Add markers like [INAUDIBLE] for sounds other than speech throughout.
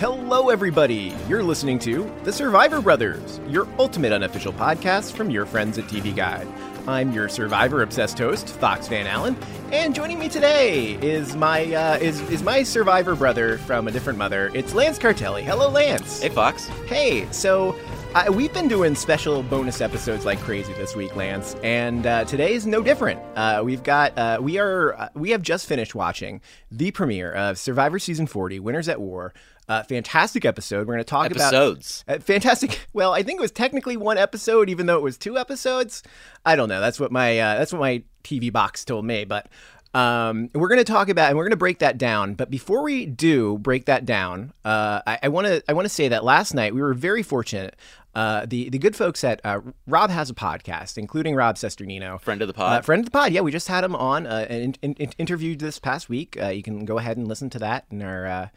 Hello, everybody. You're listening to The Survivor Brothers, your ultimate unofficial podcast from your friends at TV Guide. I'm your Survivor obsessed host, Fox Van Allen, and joining me today is my uh, is is my Survivor brother from a different mother. It's Lance Cartelli. Hello, Lance. Hey, Fox. Hey. So. Uh, we've been doing special bonus episodes like crazy this week, Lance, and uh, today is no different. Uh, we've got uh, we are uh, we have just finished watching the premiere of Survivor Season 40, Winners at War. Uh, fantastic episode. We're going to talk Episodes. about episodes. fantastic. [LAUGHS] Well, I think it was technically one episode, even though it was two episodes. I don't know. That's what my that's what my TV box told me, but. Um, we're going to talk about and we're going to break that down. But before we do break that down, uh, I want to I want to say that last night we were very fortunate. Uh, the the good folks at uh, Rob has a podcast, including Rob Cesternino, Friend of the pod. uh, friend of the pod. Yeah, we just had him on uh, and in, in, interviewed this past week. Uh, you can go ahead and listen to that in our uh,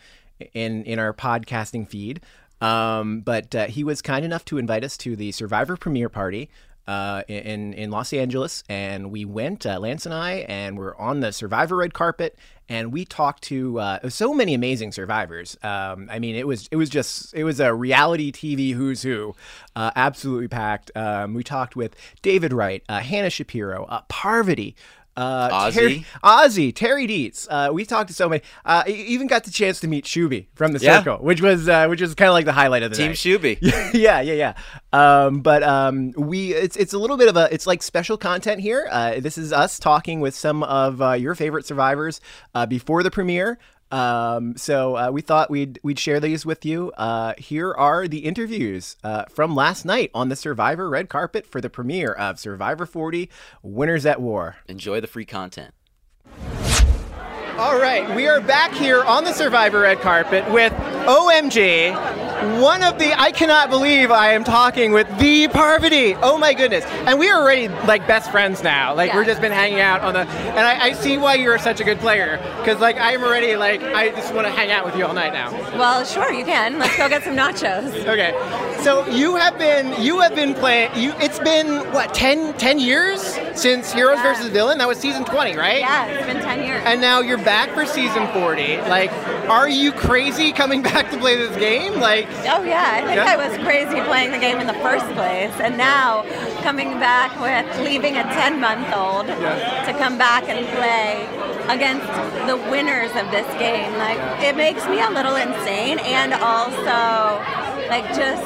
in in our podcasting feed. Um, but uh, he was kind enough to invite us to the Survivor premiere party uh, in in Los Angeles, and we went, uh, Lance and I, and we're on the Survivor red carpet, and we talked to uh, so many amazing survivors. Um, I mean, it was it was just it was a reality TV who's who, uh, absolutely packed. Um, we talked with David Wright, uh, Hannah Shapiro, uh, Parvati. Uh, Ozzy. Terry, Ozzy, Terry Deitz. Uh, we talked to so many. Uh, even got the chance to meet Shuby from the Yeah. circle, which was uh, which was kind of like the highlight of the Team night. Shuby. [LAUGHS] yeah, yeah, yeah. Um, but um, we it's it's a little bit of a it's like special content here. Uh, this is us talking with some of uh, your favorite survivors uh, before the premiere. Um, so uh, we thought we'd we'd share these with you. Uh, here are the interviews uh, from last night on the Survivor red carpet for the premiere of Survivor 40: Winners at War. Enjoy the free content. All right, we are back here on the Survivor red carpet with OMG, one of the I cannot believe I am talking with the Parvati. Oh my goodness. And we are already like best friends now. Like we've just been hanging out on the and I, I see why you're such a good player. Cause like I'm already like I just want to hang out with you all night now. Well, sure, you can. Let's go get some nachos. [LAUGHS] Okay. So you have been you have been playing you it's been what 10, 10 years since Heroes Yeah. versus Villain? That was season 20, right? Yeah, it's been 10 years. And now you're back for season 40. Like, are you crazy coming [LAUGHS] back to play this game? Like, oh, yeah, I think Yeah. I was crazy playing the game in the first place. And now coming back with leaving a 10 month old Yeah. to come back and play against the winners of this game. Like, it makes me a little insane and also, like, just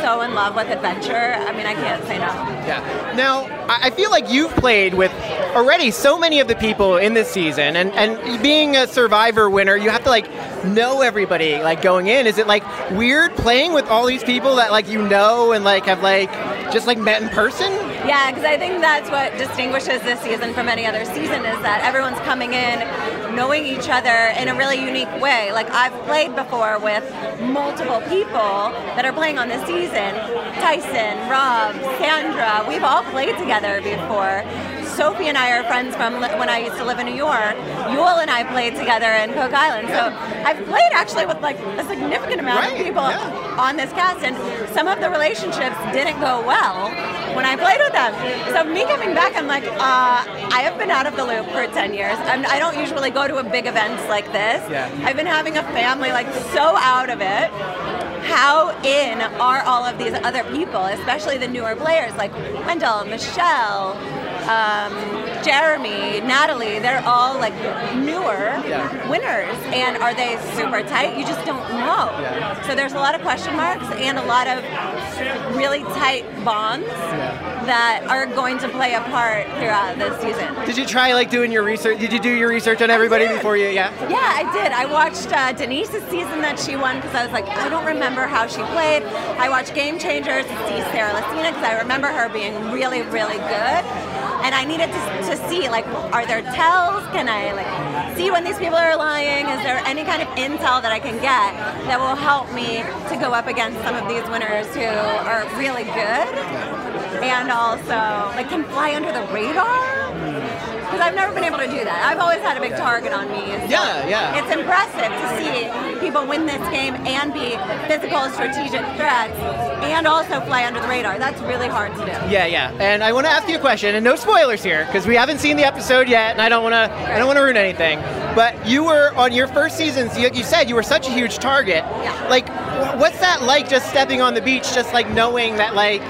so in love with adventure. I mean, I can't say no. yeah. Now, I feel like you've played with already so many of the people in this season, and and being a Survivor winner, you have to like know everybody like going in. Is it like weird playing with all these people that like you know and like have like just like met in person? Yeah, because I think that's what distinguishes this season from any other season is that everyone's coming in knowing each other in a really unique way. Like I've played before with multiple people that are playing on this season. Tyson, Rob, Sandra, we've all played together before. Sophie and I are friends from when I used to live in New York. Yul and I played together in Cook Island. So I've played actually with like a significant amount Right, of people yeah. on this cast, and some of the relationships didn't go well when I played with them. So me coming back, I'm like, uh, I have been out of the loop for 10 years. I'm, I don't usually go to a big events like this. Yeah. I've been having a family like so out of it. How in are all of these other people, especially the newer players like Wendell, Michelle, um, Jeremy, Natalie? They're all like newer Yeah. winners, and are they super tight? You just don't know. Yeah. So there's a lot of question marks and a lot of really tight bonds that are going to play a part throughout this season. Did you try like doing your research? Did you do your research on everybody before you? Yeah. Yeah, I did. I watched uh, Denise's season that she won because I was like, I don't remember how she played. I watched Game Changers to see Sarah Lacina because I remember her being really, really good. And I needed to, to see like, are there tells? Can I like see when these people are lying? Is there any kind of intel that I can get that will help me to go up against some of these winners who are really good and also like can fly under the radar? Because I've never been able to do that. I've always had a big target on me. So Yeah, yeah. It's impressive to see people win this game and be physical, strategic threats, and also fly under the radar. That's really hard to do. Yeah, yeah. And I want to ask you a question, and no spoilers here, because we haven't seen the episode yet, and I don't want to, I don't want to ruin anything. But you were on your first season. You, you said you were such a huge target. Yeah. Like, what's that like? Just stepping on the beach, just like knowing that like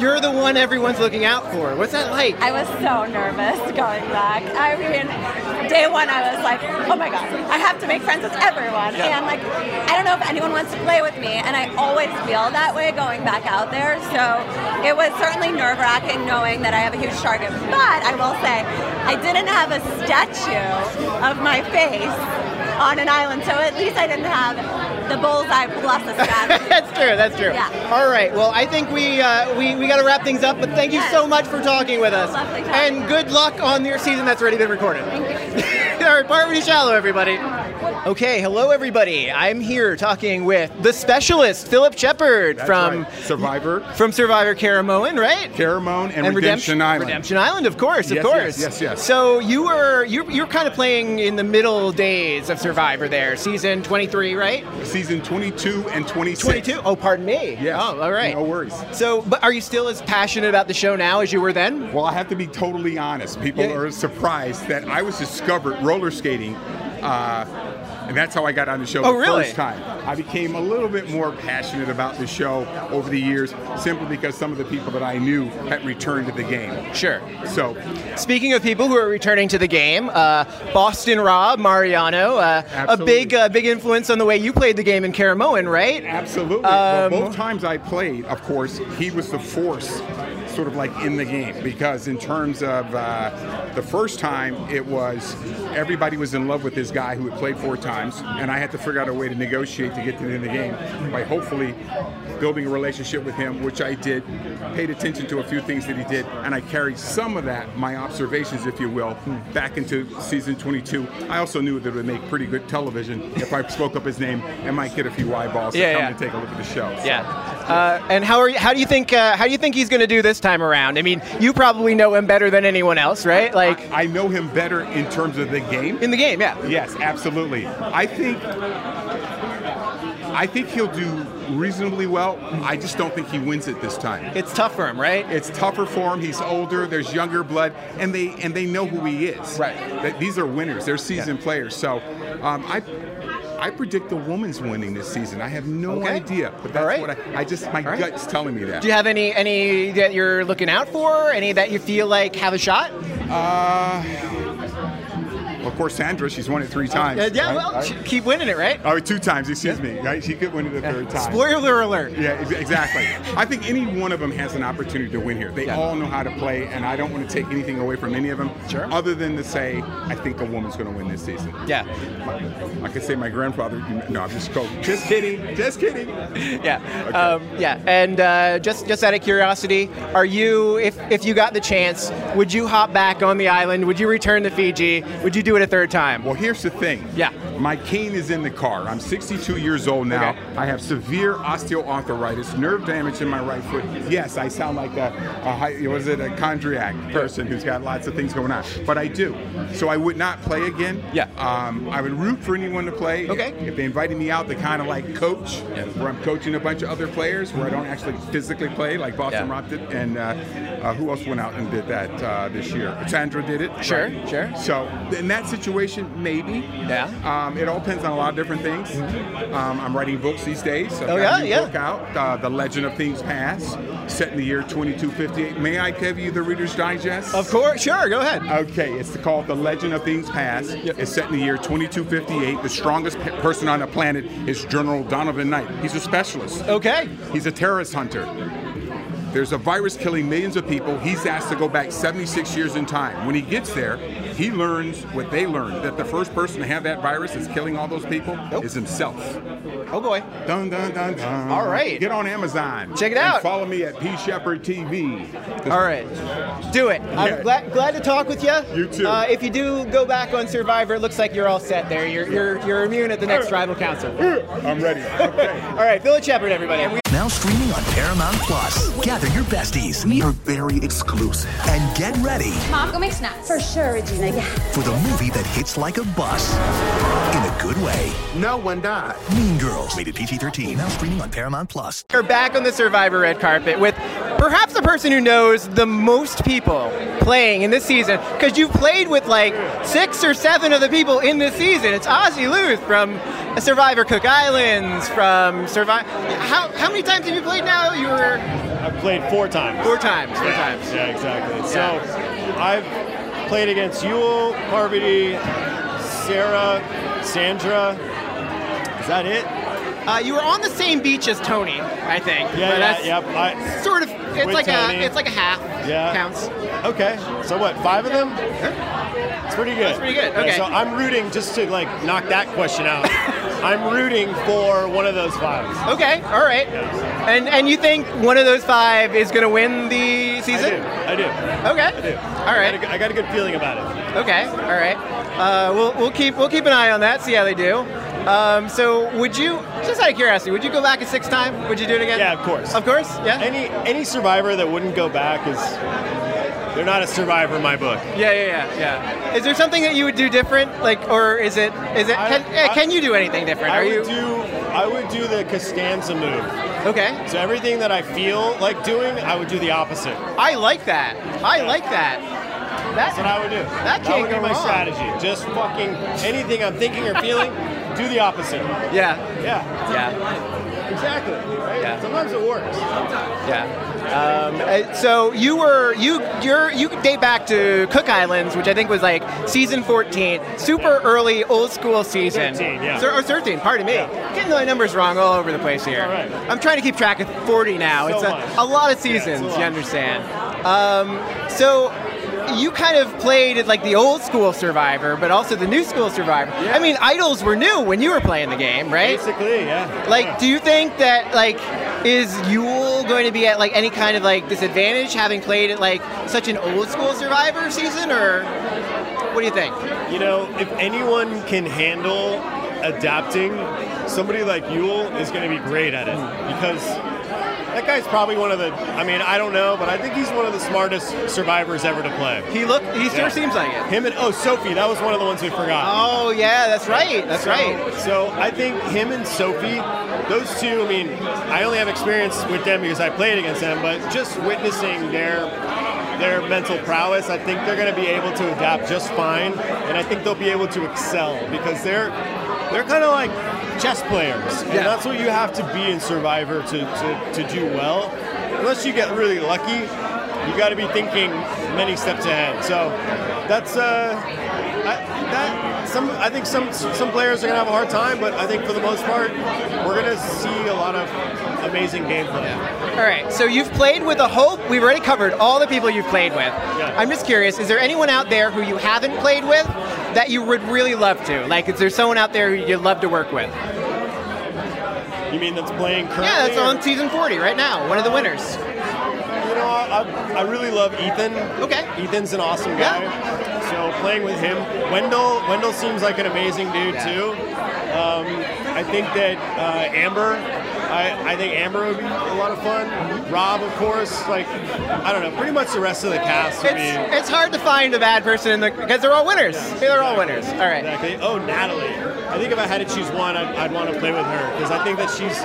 you're the one everyone's looking out for. What's that like? I was so nervous going back. I mean, day one, I was like, oh my god, I have to make friends with everyone. And like, I don't know if anyone wants to play with me. And I always feel that way going back out there. So it was certainly nerve wracking knowing that I have a huge target. But I will say, I didn't have a statue of my face on an island. So at least I didn't have the bullseye plus a [LAUGHS] statue. that's true. That's true. Yeah. All right. Well, I think we uh, we we got to wrap things up. But thank you Yes. so much for talking with us. Talking. And good luck on your season that's already been recorded. [LAUGHS] Thank you. All right, Shallow, everybody. Okay, hello, everybody. I'm here talking with the specialist, Phillip Sheppard That's from right. Survivor, from Survivor Caramoan, right? Caramoan, and, Redemption, Island. Redemption Island, of course, of Yes, course. yes, yes, yes. So you were you're, you're kind of playing in the middle days of Survivor there, season 23, right? Season 22 and 26. 22. Oh, pardon me. Yes. Oh, all right. No worries. So, but are you still as passionate about the show now as you were then? Well, I have to be totally honest. People Yeah. are surprised that I was discovered roller skating. Uh, and that's how I got on the show Oh, the really? first time. I became a little bit more passionate about the show over the years simply because some of the people that I knew had returned to the game. Sure. So, Speaking of people who are returning to the game, uh, Boston Rob Mariano, uh, a big, uh, big influence on the way you played the game in Caramoan, right? Absolutely. well, Um, both times I played, of course, he was the force, sort of like in the game. Because in terms of uh, the first time, it was everybody was in love with this guy who had played four times, and I had to figure out a way to negotiate to get to the end of the game by hopefully building a relationship with him, which I did. Paid attention to a few things that he did, and I carried some of that, my observations, if you will, back into season 22. I also knew that it would make pretty good television if I spoke up his name and might get a few eyeballs Yeah, to come yeah. and take a look at the show. So, Yeah. Uh, and how are you, how do you think uh, how do you think he's going to do this time around? I mean, you probably know him better than anyone else, right? Like I, I know him better in terms of the game. in the game, yeah. Yes, absolutely. I think I think he'll do reasonably well. I just don't think he wins it this time. It's tough for him, right? It's tougher for him. He's older. There's younger blood, and they and they know who he is. Right. That these are winners. They're seasoned players. So, um, I. I predict the woman's winning this season. I have no Okay. idea, but that's right. what I, I just my right. gut's telling me that. Do you have any any that you're looking out for? Any that you feel like have a shot? Uh, well, of course, Sandra. She's won it three times. Uh, yeah, right? well, Right? keep winning it, right? Oh, two times. Excuse me. Right? She could win it a third time. Spoiler alert. Yeah, ex- exactly. I think any one of them has an opportunity to win here. They Yeah. all know how to play, and I don't want to take anything away from any of them. Sure. Other than to say, I think a woman's going to win this season. Yeah, I could say my grandfather. No, I'm just joking. Just kidding. Just kidding. [LAUGHS] yeah, um, yeah. And uh, just just out of curiosity, are you if if you got the chance, would you hop back on the island? Would you return to Fiji? Would you do it a third time? Well, here's the thing. Yeah. My cane is in the car. I'm 62 years old now. Okay. I have severe osteoarthritis, nerve damage in my right foot. Yes, I sound like a, a was it a chondriac person who's got lots of things going on, but I do. So I would not play again. Yeah. Um, I would root for anyone to play. Okay. If they invited me out to kind of like coach, where I'm coaching a bunch of other players, where I don't actually physically play, like Boston Yeah. Rob did, and uh, uh, who else went out and did that uh, this year? Sandra did it. Sure, right? sure. So in that situation, maybe. Yeah. Um, it all depends on a lot of different things. Um, I'm writing books these days. I've Oh, yeah, yeah. book out, uh, The Legend of Things Past, set in the year 2258. May I give you the Reader's Digest? Of course, sure. Go ahead. Okay, it's called The Legend of Things Past. It's set in the year 2258. The strongest pe- person on the planet is General Donovan Knight. He's a specialist. Okay. He's a terrorist hunter. There's a virus killing millions of people. He's asked to go back 76 years in time. When he gets there, he learns what they learned that the first person to have that virus is killing all those people Nope. is himself. Oh boy. Dun, dun, dun, dun. All right. Get on Amazon. Check it And out. follow me at P Shepherd TV. All right, do it. I'm Yeah. glad, glad to talk with you. You too. Uh, if you do go back on Survivor, it looks like you're all set there. You're you're, you're immune at the next tribal council. I'm ready. [LAUGHS] Okay. All right, Phillip Sheppard, everybody. And we- Now streaming on Paramount Plus. Gather your besties We are very exclusive. and get ready Mom, go make snacks. For sure, Regina. Yeah. for the movie that hits like a bus in a good way. No one died. Mean Girls, rated PG-13. Now streaming on Paramount Plus. We're back on the Survivor red carpet with perhaps the person who knows the most people playing in this season, because you've played with like six or seven of the people in this season. It's Ozzy Lusth from Survivor Cook Islands, from Survivor. How, how many times have you played now? You were I've played four times. four times. Four times. Yeah, exactly. So I've played against Yul, Parvati, Sarah, Sandra. Is that it? Uh, you were on the same beach as Tony, I think. Yeah, but yeah, that's yep. I, Sort of. It's like Tony. a. It's like a half. Yeah. Counts. okay. So what? Five of them? It's pretty good. That's pretty good, Yeah, okay. so I'm rooting just to like knock that question out. [LAUGHS] I'm rooting for one of those five. Okay. All right. And and you think one of those five is going to win the season? I do. I do. Okay. I do. All right. I got, a, I got a good feeling about it. Okay. All right. Uh, we'll we'll keep we'll keep an eye on that. See how they do. Um, so would you just out of curiosity would you go back a sixth time? Would you do it again? Yeah, of course. Of course. Yeah. Any any survivor that wouldn't go back is they're not a survivor in my book. yeah, yeah, yeah, yeah. Is there something that you would do different, like, or is it is it I- can, eh, I- can you do anything different? I Are would you do I would do the Costanza move. okay? So everything that I feel like doing, I would do the opposite. I like that. I like that. That's what I would do. That can't would go be my wrong. strategy. Just fucking anything I'm thinking or feeling, [LAUGHS] do the opposite. yeah, Yeah, yeah, exactly. Right? Yeah. Sometimes it works. yeah. Um, uh, so you were you you're you date back to Cook Islands, which I think was like season 14, super early old school season. 13, yeah. Or 13. Pardon me. Getting my numbers wrong all over the place here. all right. I'm trying to keep track of 40 now. So it's a, a lot of seasons. it's a you understand? Um, so. You kind of played like the old school Survivor, but also the new school Survivor. I mean, idols were new when you were playing the game, right? Basically, yeah. Like, Yeah. do you think that like is Yul going to be at like any kind of like disadvantage having played at like such an old school Survivor season, or what do you think? You know, if anyone can handle adapting, somebody like Yul is going to be great at it hmm. because that guy's probably one of the. I mean, I don't know, but I think he's one of the smartest survivors ever to play. He look, he sure Yeah. seems like it. Him and oh, Sophie, that was one of the ones we forgot. Oh yeah, that's right, that's So- right. So I think him and Sophie, those two. I mean, I only have experience with them because I played against them, but just witnessing their their mental prowess, I think they're going to be able to adapt just fine, and I think they'll be able to excel because they're they're kind of like chess players, and Yeah. that's what you have to be in Survivor to, to, to do well. Unless you get really lucky, you got to be thinking many steps ahead. So that's uh, I, that some I think some some players are gonna have a hard time, but I think for the most part, we're gonna see a lot of amazing gameplay. All right, so you've played with a whole. We've already covered all the people you've played with. Yeah. I'm just curious: is there anyone out there who you haven't played with that you would really love to? Like, is there someone out there who you'd love to work with? You mean that's playing currently? Yeah, that's or- on season 40 right now. One of the winners. You know, I, I, really love Ethan. Okay. Ethan's an awesome guy. Yeah. So playing with him, Wendell. Wendell seems like an amazing dude too. Um, I think that uh, Amber. I, I think Amber would be a lot of fun. Rob, of course. Like I don't know. Pretty much the rest of the cast would be. It's, it's hard to find a bad person in the because they're all winners. They're all winners. All right. Exactly. Oh, Natalie. I think if I had to choose one, I'd, I'd want to play with her because I think that she's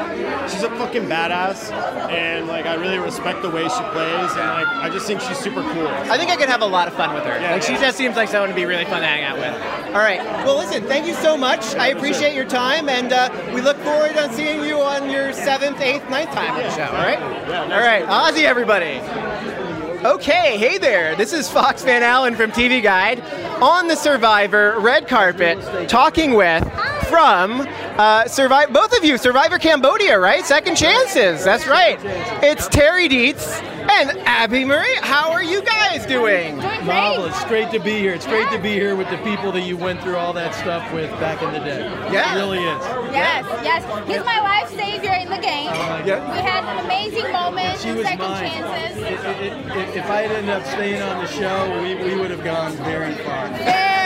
she's a fucking badass, and like I really respect the way she plays, and like I just think she's super cool. I think I could have a lot of fun with her. Yeah, like she just seems like someone to be really fun to hang out with. All right. Well, listen. Thank you so much. I appreciate your time, and uh, we look forward to seeing you on your seventh, eighth, ninth time on the show. All right. All right. Ozzy, everybody. Okay, hey there. This is Fox Van Allen from TV Guide on the Survivor red carpet, talking with from uh, Survivor. Both of you, Survivor Cambodia, right? Second chances. That's right. It's Terry Deitz and Abby Marie. How are you guys doing? Marvelous. It's great to be here. It's great to be here with the people that you went through all that stuff with back in the day. Yeah. It really is. Yes, yes. He's my life savior in the game. Uh, yeah. We had an amazing moment She and was second mine. chances. If, if, if, if I had ended up staying on the show, we, we would have gone very far. Very.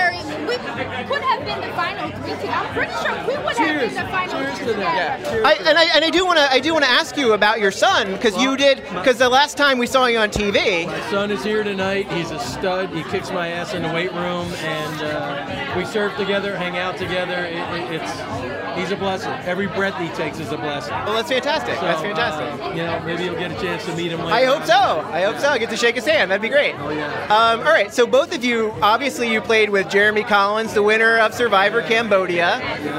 We could have been the final three. together. I'm pretty sure we would have been the final Cheers three to that. together. I, and I and I do want to I do want to ask you about your son because you did because the last time we saw you on TV. My son is here tonight. He's a stud. He kicks my ass in the weight room, and uh, we surf together, hang out together. It, it, it's he's a blessing. Every breath he takes is a blessing. Well, that's fantastic. So, that's fantastic. uh, you know, maybe you'll get a chance to meet him later. I hope so. I hope so. I get to shake his hand. That'd be great. Oh yeah. Um, all right. So both of you, obviously, you played with Jeremy Collins, the winner of Survivor Cambodia.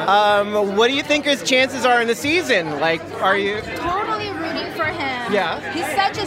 Um, what do you think his chances are in the season? Like, are you? Totally rooting for him. Yeah. He's such a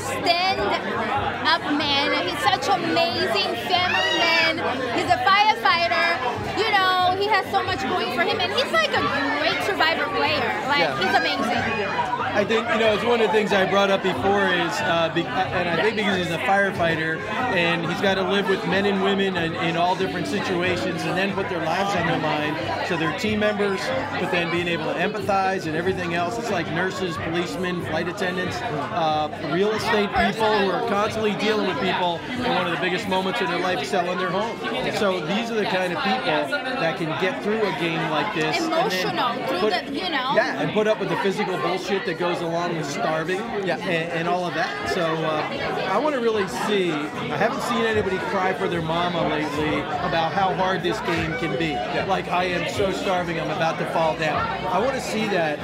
stand-up man. He's such an amazing family man. He's a firefighter. You know, he has so much going for him, and he's like a great Survivor player. Like Yeah. he's amazing. I think you know it's one of the things I brought up before is, uh, be, and I think because he's a firefighter and he's got to live with men and women in, in all different situations, and then put their lives on their line. So they're team members, but then being able to empathize and everything else. It's like nurses, policemen, flight attendants, uh, real estate people who are constantly dealing with people in one of the biggest moments of their life, selling their home. So these are the kind of people that can get through a game like this. and then Emotional through put- the, you know. yeah, and put up with the physical bullshit that goes along with starving Yeah. and, and all of that. So uh, I want to really see. I haven't seen anybody cry for their mama lately about how hard this game can be. Like I am so starving, I'm about to fall down. I want to see that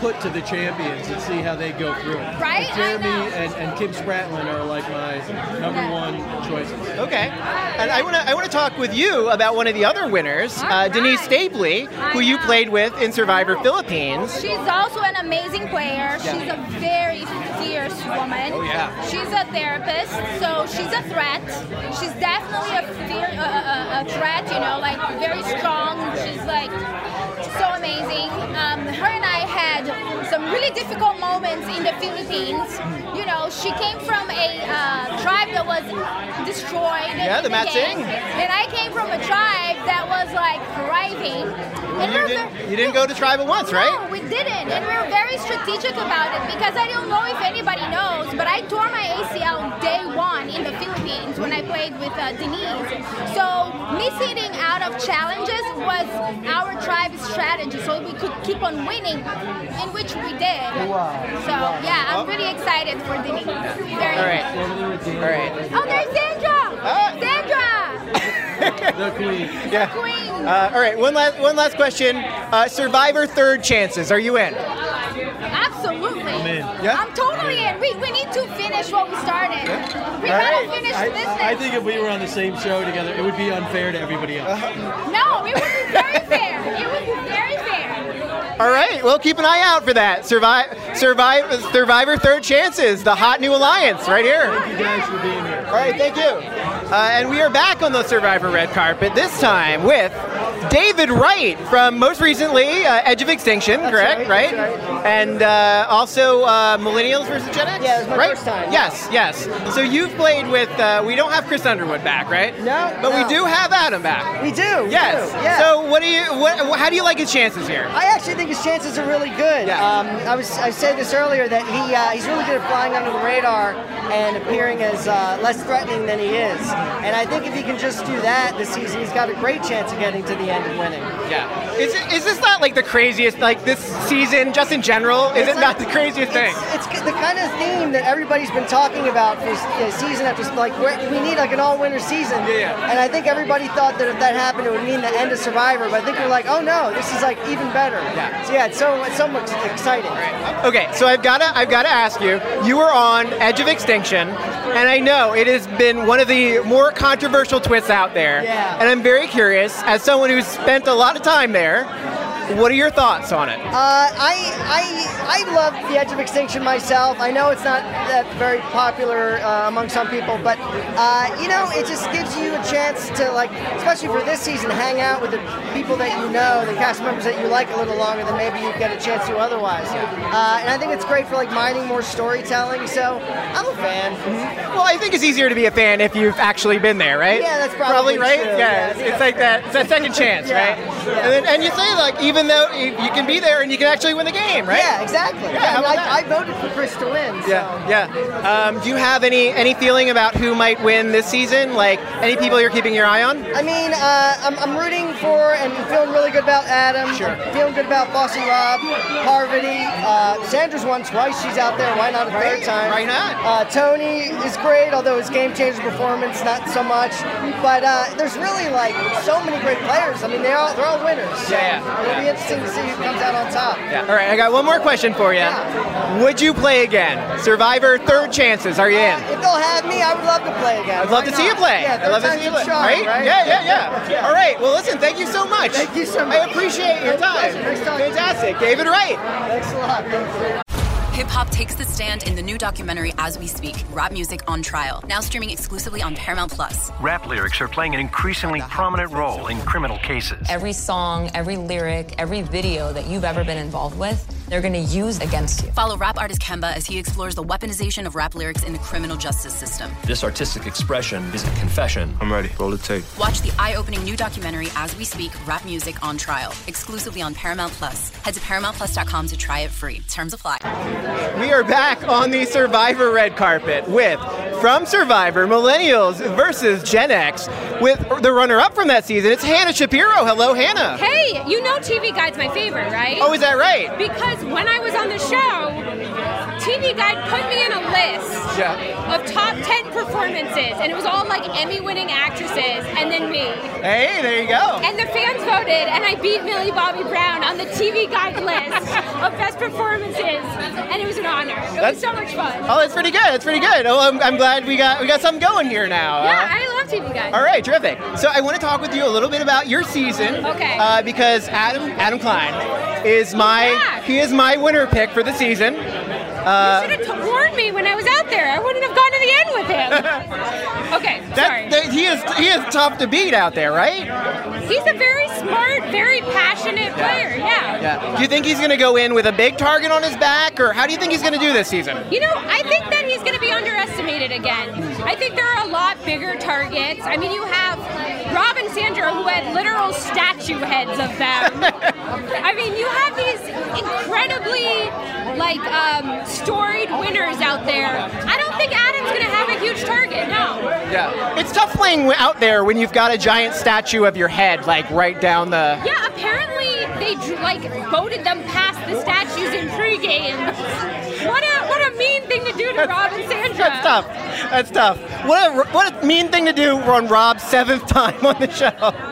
put to the champions and see how they go through it. Right? Like Jeremy and, and Kim Spradlin are like my number one choices. Okay. And I want to I want to talk with you about one of the other winners, uh, Denise Stapley, who you played with in Survivor Philippines. She's also an amazing player. She's a very fierce woman. Oh, yeah. She's a therapist, so she's a threat. She's definitely a, fear, a, a, a threat, you know, like very strong. She's like so amazing. Um, her and I some really difficult moments in the Philippines. You know, she came from a uh, tribe that was destroyed. Yeah, the Matsing. And I came from a tribe that was like thriving. And You didn't, you didn't go to tribal once, right? no, we didn't, and we were very strategic about it because I don't know if anybody knows, but I tore my ACL day one in the Philippines when I played with uh, Denise. So missing out of challenges was our tribe's strategy, so we could keep on winning, in which we did. So yeah, I'm really excited for Denise. Very All right. All right. Oh, there's Sandra! Sandra! [LAUGHS] The queen. Yeah. Queen! Uh, all right. One last one last question. Uh, Survivor third chances. Are you in? Absolutely. I'm in. Yeah? I'm totally in. We, we need to finish what we started. We All gotta right. finish I, business. I think if we were on the same show together, it would be unfair to everybody else. no, it would be very fair. It would be very fair. All right. Well, keep an eye out for that. Survive, survive, Survivor third chances. The hot new alliance right here. Thank you guys for being here. All right. Thank you. Uh, and we are back on the Survivor red carpet. This time with David Wright from most recently uh, Edge of Extinction, correct? right, that's And uh, also uh, Millennials versus Gen X. Yeah, it was my right? first time. Yes, yes. So you've played with. Uh, we don't have Chris Underwood back, right? No, But no. we do have Adam back. We do. we Yes. do, Yeah. So what do you? What, how do you like his chances here? I actually think his chances are really good. Yeah. Um, I was I said this earlier that he uh, he's really good at flying under the radar and appearing as uh, less threatening than he is. And I think if he can just do that this season, he's got a great chance of getting to the end and winning. Yeah. Is, it, is this not like the craziest, like this season, just in general? Is It's it not the craziest thing? It's, it's the kind of theme that everybody's been talking about for uh, season after like we're, we need like an all-winter season. Yeah, yeah. And I think everybody thought that if that happened, it would mean the end of Survivor. But I think we're like, oh no, this is like even better. Yeah. So yeah, it's so it's so much exciting. Okay, so I've gotta I've gotta ask you. You were on Edge of Extinction, and I know it has been one of the more controversial twists out there. Yeah. And I'm very curious, as someone who's spent a lot of time there, What are your thoughts on it? Uh, I, I, I love The Edge of Extinction myself. I know it's not that very popular uh, among some people, but uh, you know, it just gives you a chance to like, especially for this season, hang out with the people that you know, the cast members that you like a little longer than maybe you get a chance to otherwise. Uh, and I think it's great for like mining more storytelling. So I'm a fan. Well, I think it's easier to be a fan if you've actually been there, right? Yeah, that's probably right. true, Yeah, yeah. it's, it's like that. It's that second chance, Yeah, right? And, then, and you say like, even though you you can be there and you can actually win the game, right? Yeah, exactly. Yeah, Yeah, I? I voted for Chris to win. So. Yeah, yeah. Um, do you have any any feeling about who might win this season? Like any people you're keeping your eye on? I mean, uh, I'm, I'm rooting for and feeling really good about Adam. Sure. I'm feeling good about Boston Rob, Parvati. Uh, Sandra's won twice. She's out there. Why not a Right. third time? Why not? Uh, Tony is great, although his game changer performance not so much. But uh, there's really like so many great players. I mean, they all they're all winners. So Yeah, yeah. It'll be interesting to see who comes out on top. Yeah. All right, I got one more question for you. Yeah. Would you play again? Survivor Third Chances. Are you uh, in? If they'll have me, I would love to play again. I'd love Why to see you play. Yeah, I'd love to see you play. right? right? Yeah, yeah, yeah, All right. Well, listen. Thank you so much. Thank you so much. I appreciate your time. Nice talking you. Fantastic, David Wright. Thanks a lot. Hip hop takes the stand in the new documentary As We Speak Rap Music on Trial, now streaming exclusively on Paramount Plus. Rap lyrics are playing an increasingly prominent role in criminal cases. Every song, every lyric, every video that you've ever been involved with, they're going to use against you. Follow rap artist Kemba as he explores the weaponization of rap lyrics in the criminal justice system. This artistic expression is a confession. I'm ready. Roll the tape. Watch the eye opening new documentary As We Speak Rap Music on Trial, exclusively on Paramount Plus. Head to ParamountPlus.com to try it free. Terms apply. We are back on the Survivor red carpet with from Survivor Millennials versus Gen X with the runner-up from that season. It's Hannah Shapiro. Hello, Hannah. Hey, you know TV Guide's my favorite, right? Oh, is that right? Because when I was on the show, TV Guide put me in a list Yeah. of top 10 performances, and it was all like Emmy winning actresses, and then me. Hey, there you go. And the fans voted, and I beat Millie Bobby Brown on the TV Guide list [LAUGHS] of best performances, and it was an honor. It That's- was so much fun. Oh, that's pretty good. That's pretty good. Oh, I'm, I'm glad we got we got something going here now. yeah, Uh, I love TV Guide. all right, terrific. So I want to talk with you a little bit about your season. Okay. Uh, because Adam Adam Klein is my he is my winner pick for the season. Uh, you should have warned me when I was out there. I wouldn't have gone to the end him. okay, sorry. that, that- he is he is tough to beat out there, right? He's a very smart, very passionate player. Yeah. Yeah. Do you think he's going to go in with a big target on his back, or how do you think he's going to do this season? You know, I think that he's going to be underestimated again. I think there are a lot bigger targets. I mean, you have Rob and Sandra who had literal statue heads of them. [LAUGHS] I mean, you have these incredibly like um, storied winners out there. I don't think Adam's going to have a huge target. No. Yeah. It's tough playing out there when you've got a giant statue of your head, like right down the. Yeah, apparently they dr- like voted them past the statues in pregame. What a what a mean thing to do to Rob and Sandra. That's tough. That's tough. What a what a mean thing to do on Rob's seventh [LAUGHS] time on the show.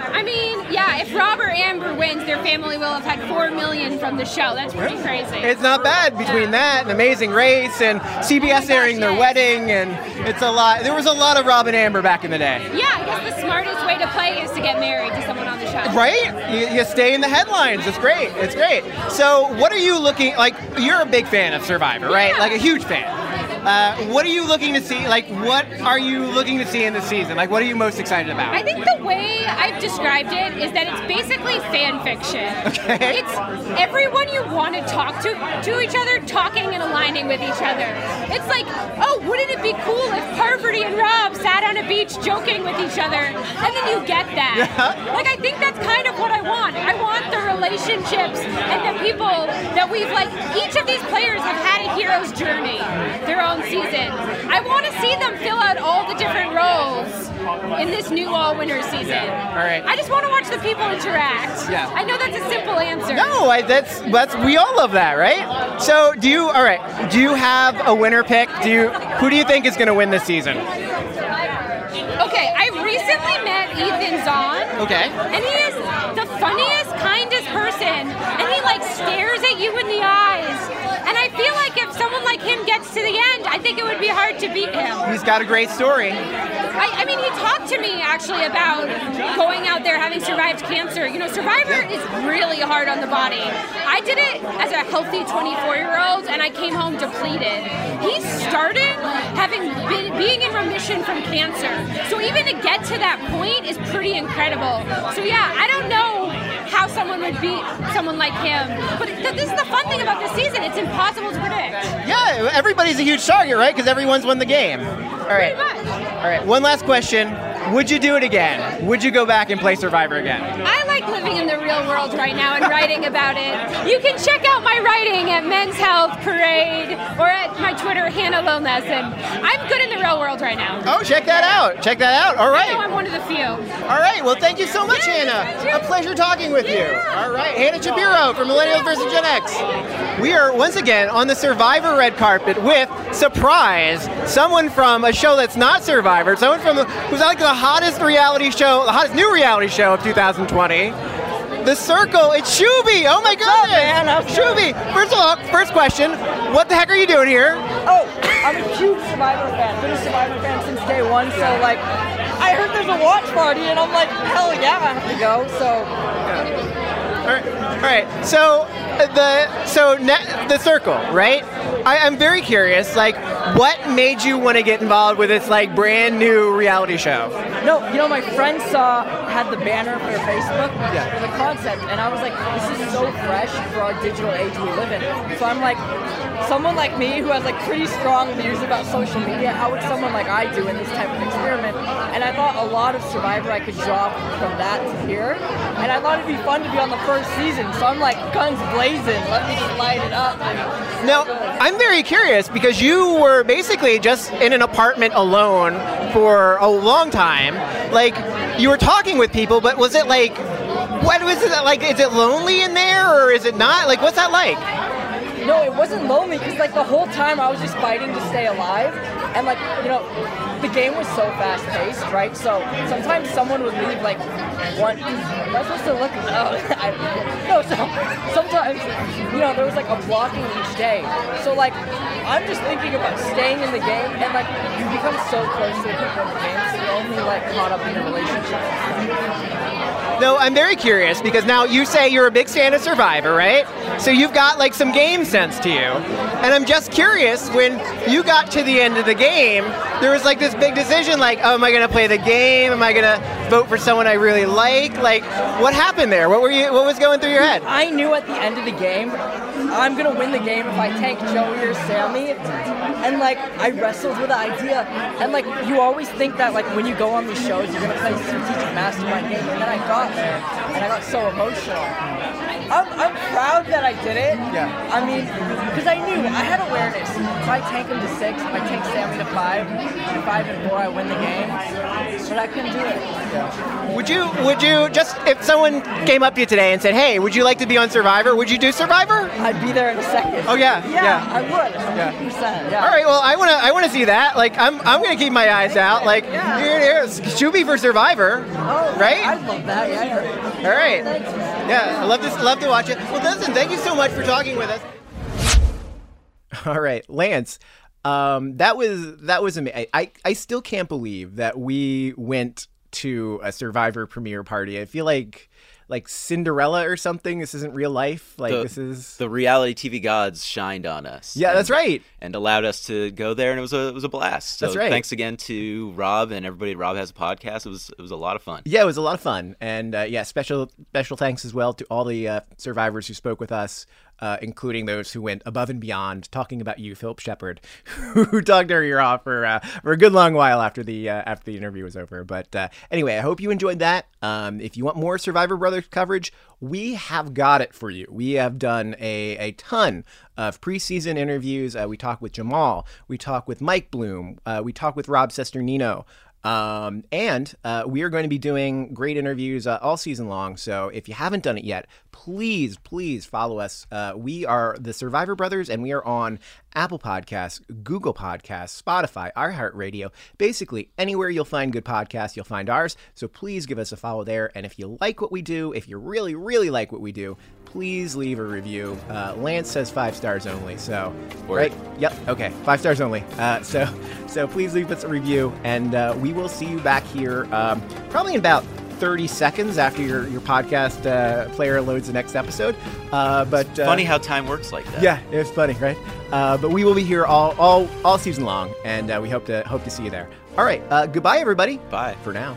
Amber wins, their family will have had four million from the show. That's pretty crazy. It's not bad between that and Amazing Race and CBS oh airing their wedding, and it's a lot. There was a lot of Rob and Amber back in the day. yeah, I guess the smartest way to play is to get married to someone on the show. Right? You, you stay in the headlines. It's great. It's great. So, what are you looking like? You're a big fan of Survivor, right? Like a huge fan. Uh, what are you looking to see? Like, what are you looking to see in this season? Like, what are you most excited about? I think the way I've described it is that it's basically fan fiction. Okay. It's everyone you want to talk to to each other talking and aligning with each other. It's like, oh, wouldn't it be cool if Parvati and Rob sat on a beach joking with each other? And then you get that. [LAUGHS] Yeah. Like I think that's kind of what I want. I want the relationships and the people that we've like each of these players have had a hero's journey, their own season. I want to see them fill out all the different roles in this new all winners season. Yeah. All right. I just want to watch the people interact. Yeah. I know that's a simple answer. No, I, that's that's we all love that, right? So, do you? All right. Do you have a winner pick? Do you? Who do you think is going to win this season? Okay, I recently met Ethan Zohn. Okay. And he is the funniest, kindest person. And he like stares at you in the eyes. And I feel like someone like him gets to the end, I think it would be hard to beat him. He's got a great story. I, I mean, he talked to me actually about going out there having survived cancer. You know, Survivor is really hard on the body. I did it as a healthy 24 year old, and I came home depleted. He started having been being in remission from cancer, so even to get to that point is pretty incredible. So yeah, I don't know how someone would beat someone like him, but th- this is the fun thing about this season. It's impossible to predict. Yeah, everybody's a huge target, right? Because everyone's won the game. All right. All right. One last question. Would you do it again? Would you go back and play Survivor again? I like living in the real world right now and writing about it. You can check out my writing at Men's Health Parade or at my Twitter, Hannah Lilness. And I'm good in the real world right now. Oh, check that out. Check that out. All right. I know I'm one of the few. All right. Well, thank you so much, Hannah. A pleasure talking with you. All right. Hannah Shapiro from Millennials vs. Gen X. We are once again on the Survivor red carpet with, surprise, someone from a show that's not Survivor, someone from who's like the hottest reality show, the hottest new reality show of 2020. The Circle, it's Shuby. Oh my god, man? Shuby. First of all, first question, what the heck are you doing here? Oh, I'm a huge Survivor fan. Been a Survivor fan since day one. So like, I heard there's a watch party, and I'm like, hell yeah, I have to go. So. All right. All right. So uh, the so ne- the circle, right? I, I'm very curious. Like, what made you want to get involved with this like brand new reality show? No, you know, my friend saw had the banner for Facebook for the concept, and I was like, this is so fresh for our digital age we live in. So I'm like, someone like me who has like pretty strong views about social media, how would someone like I do in this type of experiment? And I thought a lot of Survivor I could draw from that to here, and I thought it'd be fun to be on the first season. So I'm like, guns blazing, let me just light it up. Now, I'm very curious because you were basically just in an apartment alone for a long time. Like, you were talking with people, but was it like, what was it like? Is it lonely in there or is it not? Like, what's that like? No, it wasn't lonely because like the whole time I was just fighting to stay alive, and like you know, the game was so fast paced, right? So sometimes someone would leave like one. Am I supposed to look? [LAUGHS] Oh, I, no. So sometimes you know there was like a blocking each day. So like I'm just thinking about staying in the game, and like you become so close to the people in the game, you're only like caught up in the relationship. No, I'm very curious because now you say you're a big fan of Survivor, right? So you've got like some game sense to you. And I'm just curious when you got to the end of the game, there was like this big decision like, oh, am I to play the game? Am I to vote for someone I really like? Like, what happened there? What were you what was going through your head? I knew at the end of the game, I'm gonna win the game if I tank Joey or Sammy. And like I wrestled with the idea, and like you always think that like when you go on these shows, you're gonna play strategic mastermind game, and then I got there, and I got so emotional. I'm, I'm proud that I did it. Yeah. I mean, because I knew I had awareness. If I tank him to six, if I tank Sammy to five, and five and four, I win the game. But I couldn't do it. Would you would you just if someone came up to you today and said, "Hey, would you like to be on Survivor?" Would you do Survivor? I'd be there in a second. Oh yeah. Yeah, yeah. I would. 100%. Yeah. All right. Well, I want to. I want to see that. Like, I'm. I'm gonna keep my eyes out. Like, here, here's Shuby for Survivor. Oh, right. I love that. Yeah. yeah. All right. Yeah. I love this. Love to watch it. Well, listen. Thank you so much for talking with us. All right, Lance. Um, that was that was amazing. I I still can't believe that we went to a Survivor premiere party. I feel like like Cinderella or something. This isn't real life. Like the, this is the reality TV gods shined on us. Yeah, that's right. And allowed us to go there, and it was a it was a blast. So That's right. Thanks again to Rob and everybody. Rob has a podcast. It was it was a lot of fun. Yeah, it was a lot of fun, and uh, yeah, special special thanks as well to all the uh, survivors who spoke with us, uh, including those who went above and beyond, talking about you, Phillip Sheppard, [LAUGHS] who talked our ear off for uh, for a good long while after the uh, after the interview was over. But uh, anyway, I hope you enjoyed that. Um, if you want more Survivor Brothers coverage, we have got it for you. We have done a a ton of preseason interviews. Uh, we talk with Jamal, we talk with Mike Bloom, uh, we talk with Rob Cesternino. Um, and uh, we are going to be doing great interviews uh, all season long. So if you haven't done it yet, please, please follow us. Uh, we are the Survivor Brothers, and we are on Apple Podcasts, Google Podcasts, Spotify, iHeartRadio. Basically, anywhere you'll find good podcasts, you'll find ours. So please give us a follow there. And if you like what we do, if you really, really like what we do, please leave a review. Uh, Lance says five stars only, so Word. right? Yep. Okay, five stars only. Uh, so [LAUGHS] so please leave us a review, and uh, we will see you back here um, probably in about 30 seconds after your, your podcast uh, player loads the next episode. Uh, but uh, Funny how time works like that. yeah, it's funny, right? Uh, but we will be here all all all season long, and uh, we hope to hope to see you there. All right, uh, goodbye, everybody. Bye for now.